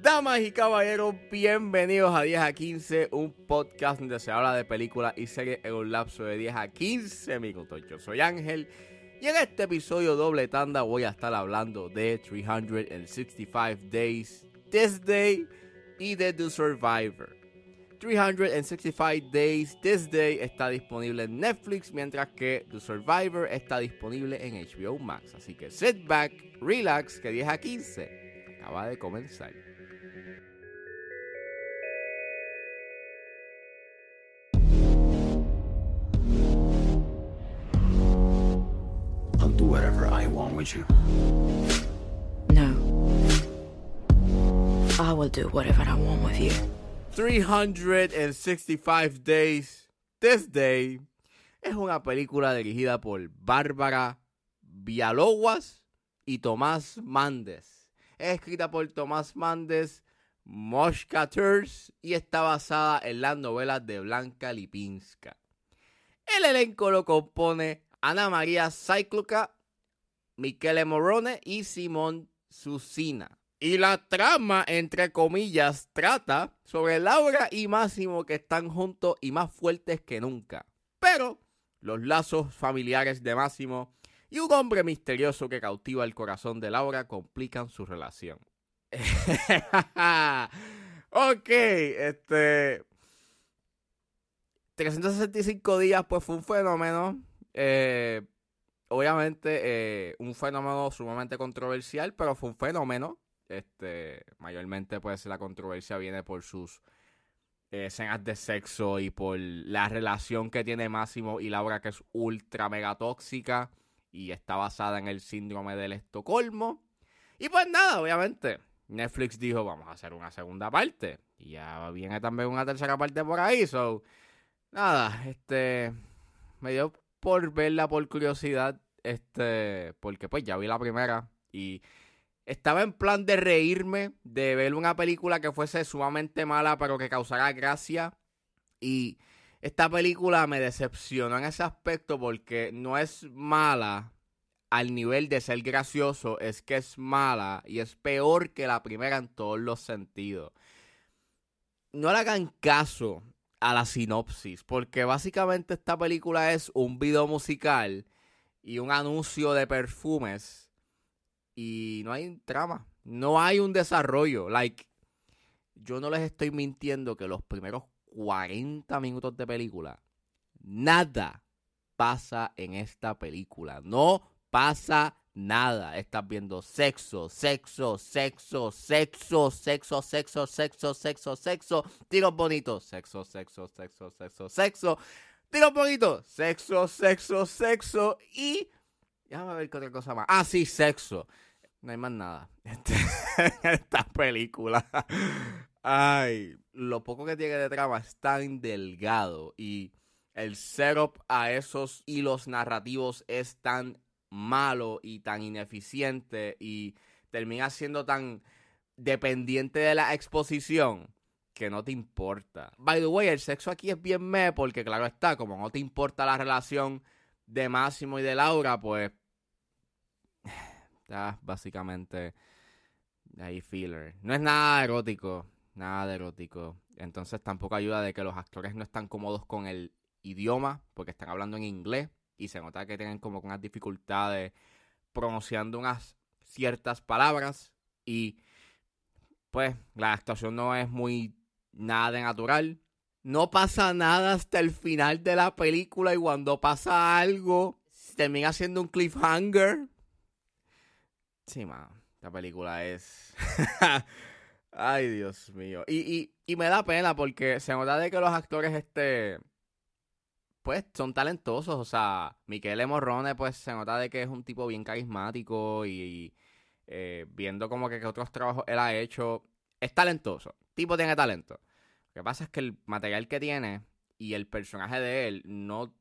Damas y caballeros, bienvenidos a 10 a 15, un podcast donde se habla de películas y series en un lapso de 10 a 15 minutos. Yo soy Ángel y en este episodio doble tanda voy a estar hablando de 365 Days, This Day y de The Survivor. 365 Days This Day está disponible en Netflix, mientras que The Survivor está disponible en HBO Max. Así que sit back, relax, que 10 a 15 acaba de comenzar. I'll do whatever I want with you. No. I will do whatever I want with you. 365 Days This Day es una película dirigida por Bárbara Villalobos y Tomás Mandes. Es escrita por Tomás Mandes, Moshka Tours y está basada en las novelas de Blanca Lipinska. El elenco lo compone Ana María Cycluca, Michele Morone y Simón Susina. Y la trama, entre comillas, trata sobre Laura y Máximo que están juntos y más fuertes que nunca. Pero los lazos familiares de Máximo y un hombre misterioso que cautiva el corazón de Laura complican su relación. ok, este... 365 días pues fue un fenómeno. Eh, obviamente eh, un fenómeno sumamente controversial, pero fue un fenómeno. Este, mayormente pues la controversia viene por sus escenas de sexo y por la relación que tiene Máximo y Laura que es ultra mega tóxica y está basada en el síndrome del Estocolmo. Y pues nada, obviamente, Netflix dijo vamos a hacer una segunda parte. Y ya viene también una tercera parte por ahí, so nada, este me dio por verla por curiosidad, este, porque pues ya vi la primera y estaba en plan de reírme, de ver una película que fuese sumamente mala, pero que causara gracia. Y esta película me decepcionó en ese aspecto porque no es mala al nivel de ser gracioso, es que es mala y es peor que la primera en todos los sentidos. No le hagan caso a la sinopsis, porque básicamente esta película es un video musical y un anuncio de perfumes y no hay trama, no hay un desarrollo. Like, yo no les estoy mintiendo que los primeros 40 minutos de película, nada pasa en esta película. No pasa nada. Estás viendo sexo, sexo, sexo, sexo, sexo, sexo, sexo, sexo, sexo, tiros bonitos, sexo, sexo, sexo, sexo, sexo, tiros bonitos, sexo, sexo, sexo y... Déjame ver qué otra cosa más. Ah, sí, sexo. No hay más nada. Este, esta película. Ay, lo poco que tiene de trama es tan delgado y el setup a esos hilos narrativos es tan malo y tan ineficiente y termina siendo tan dependiente de la exposición que no te importa. By the way, el sexo aquí es bien me porque claro está, como no te importa la relación de Máximo y de Laura, pues Está básicamente ahí filler. No es nada erótico, nada de erótico. Entonces tampoco ayuda de que los actores no están cómodos con el idioma, porque están hablando en inglés y se nota que tienen como unas dificultades pronunciando unas ciertas palabras y pues la actuación no es muy nada de natural. No pasa nada hasta el final de la película y cuando pasa algo termina siendo un cliffhanger Sí, man. La película es. Ay, Dios mío. Y, y, me da pena porque se nota de que los actores, este. Pues son talentosos. O sea, Miquel Morrone, pues se nota de que es un tipo bien carismático y, eh, viendo como que, que otros trabajos él ha hecho. Es talentoso. tipo tiene talento. Lo que pasa es que el material que tiene y el personaje de él no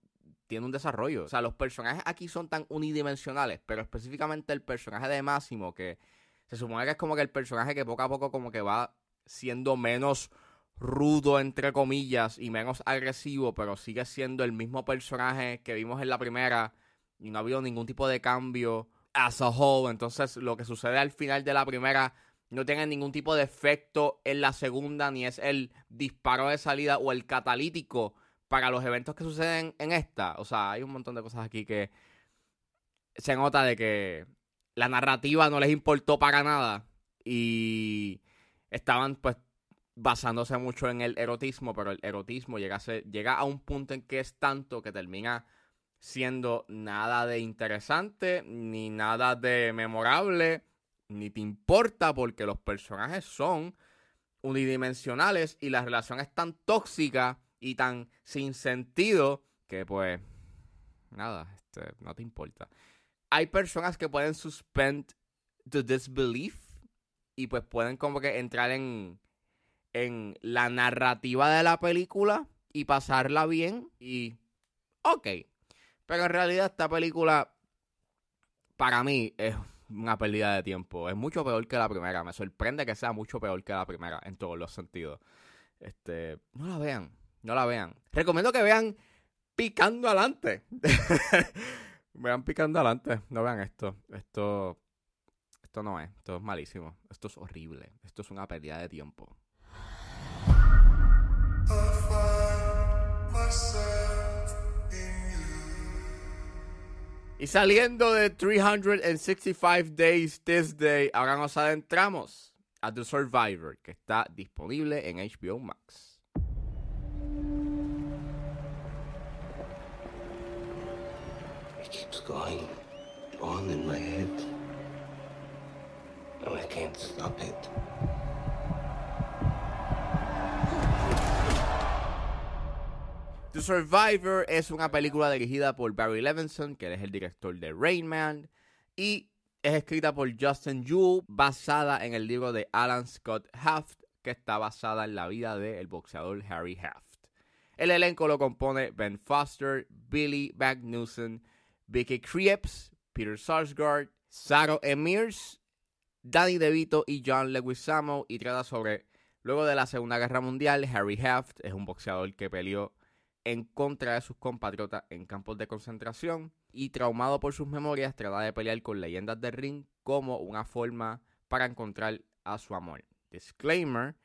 tiene un desarrollo. O sea, los personajes aquí son tan unidimensionales, pero específicamente el personaje de Máximo, que se supone que es como que el personaje que poco a poco como que va siendo menos rudo, entre comillas, y menos agresivo, pero sigue siendo el mismo personaje que vimos en la primera y no ha habido ningún tipo de cambio as a whole. Entonces, lo que sucede al final de la primera no tiene ningún tipo de efecto en la segunda, ni es el disparo de salida o el catalítico para los eventos que suceden en esta. O sea, hay un montón de cosas aquí que se nota de que la narrativa no les importó para nada y estaban pues basándose mucho en el erotismo, pero el erotismo llega a, llega a un punto en que es tanto que termina siendo nada de interesante, ni nada de memorable, ni te importa porque los personajes son unidimensionales y la relación es tan tóxica y tan sin sentido que pues nada, este, no te importa. Hay personas que pueden suspend the disbelief y pues pueden como que entrar en en la narrativa de la película y pasarla bien y ok. Pero en realidad esta película para mí es una pérdida de tiempo. Es mucho peor que la primera. Me sorprende que sea mucho peor que la primera en todos los sentidos. Este, no la vean, no la vean. Recomiendo que vean Picando Adelante. vean Picando Adelante, no vean esto. Esto esto no es, esto es malísimo. Esto es horrible. Esto es una pérdida de tiempo. Y saliendo de 365 Days This Day, ahora nos adentramos a The Survivor, que está disponible en HBO Max. The Survivor es una película dirigida por Barry Levinson, que es el director de Rain Man, y es escrita por Justin Yule, basada en el libro de Alan Scott Haft, que está basada en la vida del boxeador Harry Haft. El elenco lo compone Ben Foster, Billy Magnuson, Vicky Krieps, Peter Sarsgaard, Saro Emirs, Danny DeVito y John Leguizamo y trata sobre luego de la Segunda Guerra Mundial, Harry Haft es un boxeador que peleó en contra de sus compatriotas en campos de concentración y traumado por sus memorias trata de pelear con leyendas del ring como una forma para encontrar a su amor. Disclaimer,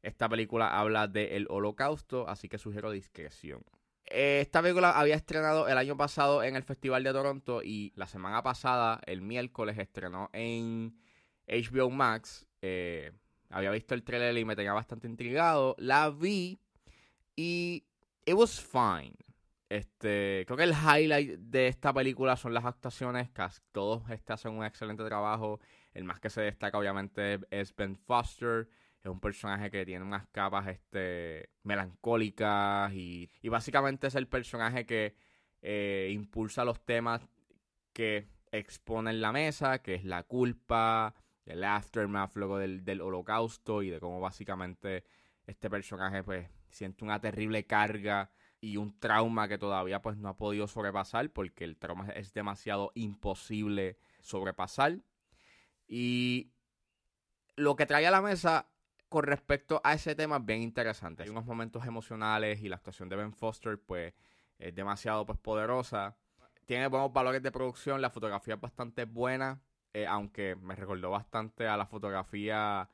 esta película habla del holocausto, así que sugiero discreción. Esta película había estrenado el año pasado en el Festival de Toronto y la semana pasada, el miércoles, estrenó en HBO Max. Eh, había visto el trailer y me tenía bastante intrigado. La vi y it was fine. Este, creo que el highlight de esta película son las actuaciones. Casi todos este hacen un excelente trabajo. El más que se destaca, obviamente, es Ben Foster. Es un personaje que tiene unas capas este, melancólicas y, y básicamente es el personaje que eh, impulsa los temas que expone en la mesa, que es la culpa, el aftermath luego del, del holocausto y de cómo básicamente este personaje pues siente una terrible carga y un trauma que todavía pues no ha podido sobrepasar porque el trauma es demasiado imposible sobrepasar. Y lo que trae a la mesa con respecto a ese tema es bien interesante. Hay unos momentos emocionales y la actuación de Ben Foster pues es demasiado pues poderosa. Tiene buenos valores de producción, la fotografía es bastante buena, eh, aunque me recordó bastante a la fotografía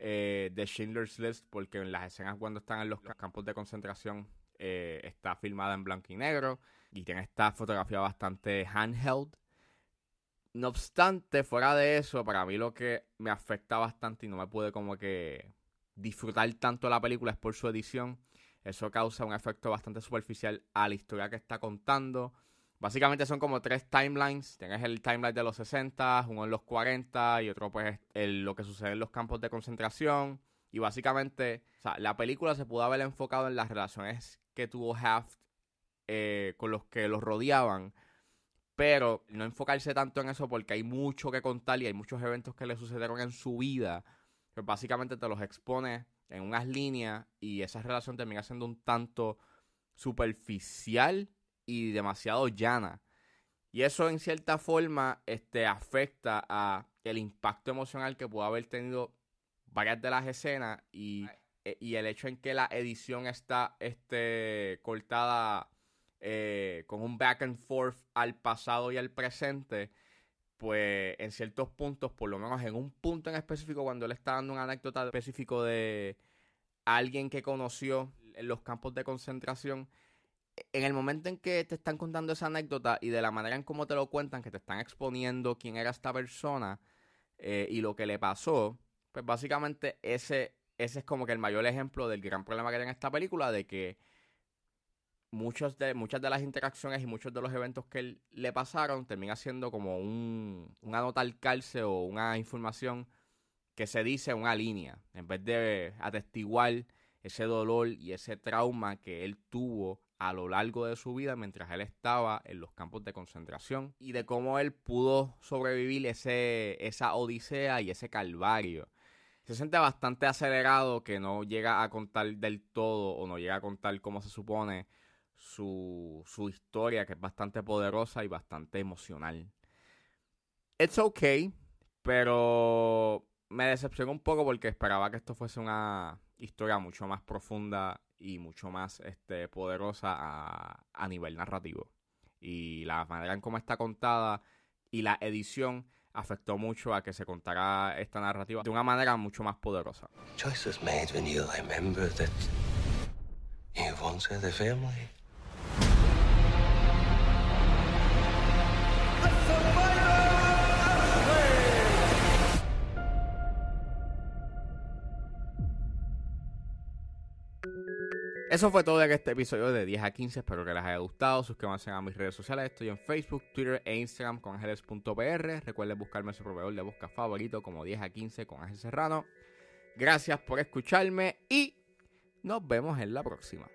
eh, de Schindler's List, porque en las escenas cuando están en los campos de concentración eh, está filmada en blanco y negro y tiene esta fotografía bastante handheld. No obstante, fuera de eso, para mí lo que me afecta bastante y no me puede como que disfrutar tanto la película es por su edición. Eso causa un efecto bastante superficial a la historia que está contando. Básicamente son como tres timelines. Tienes el timeline de los 60, uno en los 40 y otro pues el, lo que sucede en los campos de concentración. Y básicamente, la película se pudo haber enfocado en las relaciones que tuvo Haft eh, con los que los rodeaban. Pero no enfocarse tanto en eso porque hay mucho que contar y hay muchos eventos que le sucedieron en su vida. Pues básicamente te los expone en unas líneas y esa relación termina siendo un tanto superficial y demasiado llana. Y eso en cierta forma este, afecta a el impacto emocional que pudo haber tenido varias de las escenas y eh, y el hecho en que la edición está este, cortada eh, con un back and forth al pasado y al presente, pues en ciertos puntos, por lo menos en un punto en específico, cuando él está dando una anécdota específico de alguien que conoció en los campos de concentración, en el momento en que te están contando esa anécdota y de la manera en cómo te lo cuentan, que te están exponiendo quién era esta persona eh, y lo que le pasó, pues básicamente ese, ese es como que el mayor ejemplo del gran problema que hay en esta película, de que muchos de, muchas de las interacciones y muchos de los eventos que le pasaron termina siendo como un, una nota al calce o una información que se dice una línea, en vez de atestiguar ese dolor y ese trauma que él tuvo a lo largo de su vida mientras él estaba en los campos de concentración y de cómo él pudo sobrevivir ese, esa odisea y ese calvario. Se siente bastante acelerado que no llega a contar del todo o no llega a contar como se supone su, su historia que es bastante poderosa y bastante emocional. It's okay, pero me decepcionó un poco porque esperaba que esto fuese una historia mucho más profunda y mucho más este, poderosa a, a nivel narrativo. Y la manera en cómo está contada y la edición afectó mucho a que se contara esta narrativa de una manera mucho más poderosa. Choices made when you remember that you a family. Eso fue todo en este episodio de 10 a 15. Espero que les haya gustado. Suscríbanse a mis redes sociales. Estoy en Facebook, Twitter e Instagram con ángeles.pr. Recuerden buscarme su proveedor de busca favorito como 10 a 15 con Ángel Serrano. Gracias por escucharme y nos vemos en la próxima.